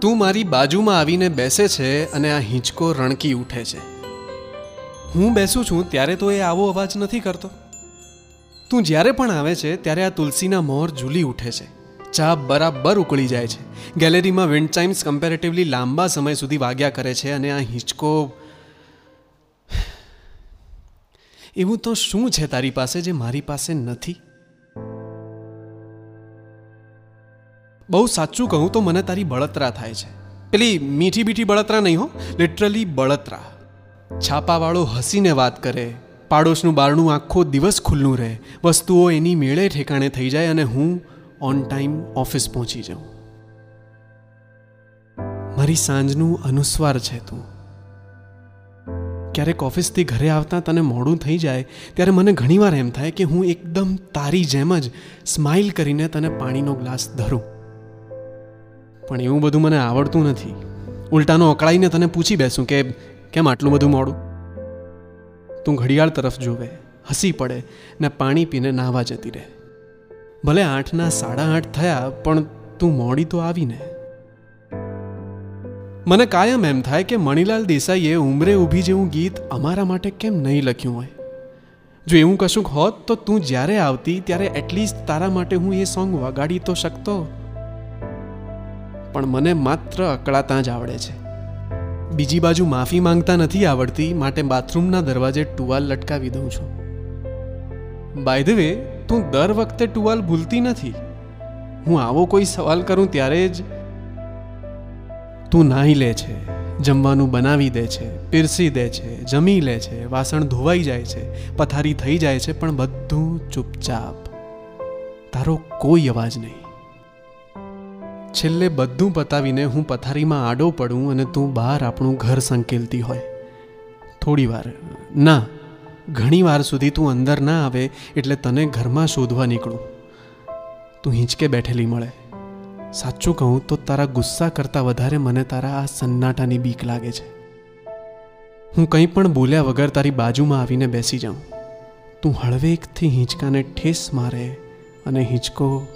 તું મારી બાજુમાં આવીને બેસે છે અને આ હિંચકો રણકી ઉઠે છે. હું બેસું છું ત્યારે તો એ આવો અવાજ નથી કરતો. તું જ્યારે પણ આવે છે ત્યારે આ તુલસીના મોર ઝૂલી ઉઠે છે. ચા બરાબર ઉકળી જાય છે. ગેલેરીમાં વિન્ડ ચાઇમ્સ કમ્પેરેટિવલી લાંબા સમય સુધી વાગ્યા કરે છે અને આ હિંચકો એવું તો શું છે તારી પાસે જે મારી પાસે નથી? બહુ સાચું કહું તો મને તારી બળતરા થાય છે. પેલી મીઠી બીઠી બળતરા નહીં હો લિટરલી બળતરા. છાપાવાળો હસીને વાત કરે, પાડોશનું બારણું આખો દિવસ ખુલ્લું રહે, વસ્તુઓ એની મેળે ઠેકાણે થઈ જાય અને હું ઓન ટાઈમ ઓફિસ પહોંચી જાઉં. મારી સાંજનું અનુસ્વાર છે તું. ક્યારેક ઓફિસથી ઘરે આવતા તને મોડું થઈ જાય, ત્યારે મને ઘણીવાર એમ થાય કે હું એકદમ તારી જેમ જ સ્માઇલ કરીને તને પાણીનો ગ્લાસ ધરું. પણ એવું બધું મને આવડતું નથી. ઉલટાનો અકળાઈને તને પૂછી બેસું કે કેમ આટલું બધું મોડું? તું ઘડિયાળ તરફ જોવે, હસી પડે ને પાણી પીને નાહવા જતી રહે. ભલે આઠના સાડા આઠ થયા, પણ તું મોડી તો આવીને. મને કાયમ એમ થાય કે મણિલાલ દેસાઈએ ઉમરે ઊભી જેવું ગીત અમારા માટે કેમ નહીં લખ્યું હોય? જો એવું કશુંક હોત તો તું જ્યારે આવતી, ત્યારે એટલીસ્ટ તારા માટે હું એ સોંગ વગાડી તો શકતો? પણ મને માત્ર અકળાતા જ આવડે છે. બીજી બાજુ માફી માંગતા નથી આવડતી, માટે બાથરૂમના દરવાજે ટુવાલ લટકાવી દઉં છું. બાય ધ વે તું દર વખતે ટુવાલ ભૂલતી નથી. હું આવો કોઈ સવાલ કરું ત્યારે જ તું નાહી લે છે, જમવાનું બનાવી દે છે, પીરસી દે છે, જમી લે છે, વાસણ ધોવાઈ જાય છે, પથારી થઈ જાય છે, પણ બધું ચૂપચાપ. તારો કોઈ અવાજ નહીં. છેલ્લે બધું પતાવીને હું પથારીમાં આડો પડું અને તું બહાર આપણું ઘર સંકેલતી હોય. થોડી વાર. ના, ઘણી વાર સુધી તું અંદર ના આવે એટલે તને ઘરમાં શોધવા નીકળું. તું હિંચકે બેઠેલી મળે. સાચું કહું તો તારા ગુસ્સા કરતાં વધારે મને તારા આ સન્નાટાની બીક લાગે છે. હું કંઈ પણ બોલ્યા વગર તારી બાજુમાં આવીને બેસી જાઉં. તું હળવેકથી હિંચકાને ઠેસ મારે અને હિંચકો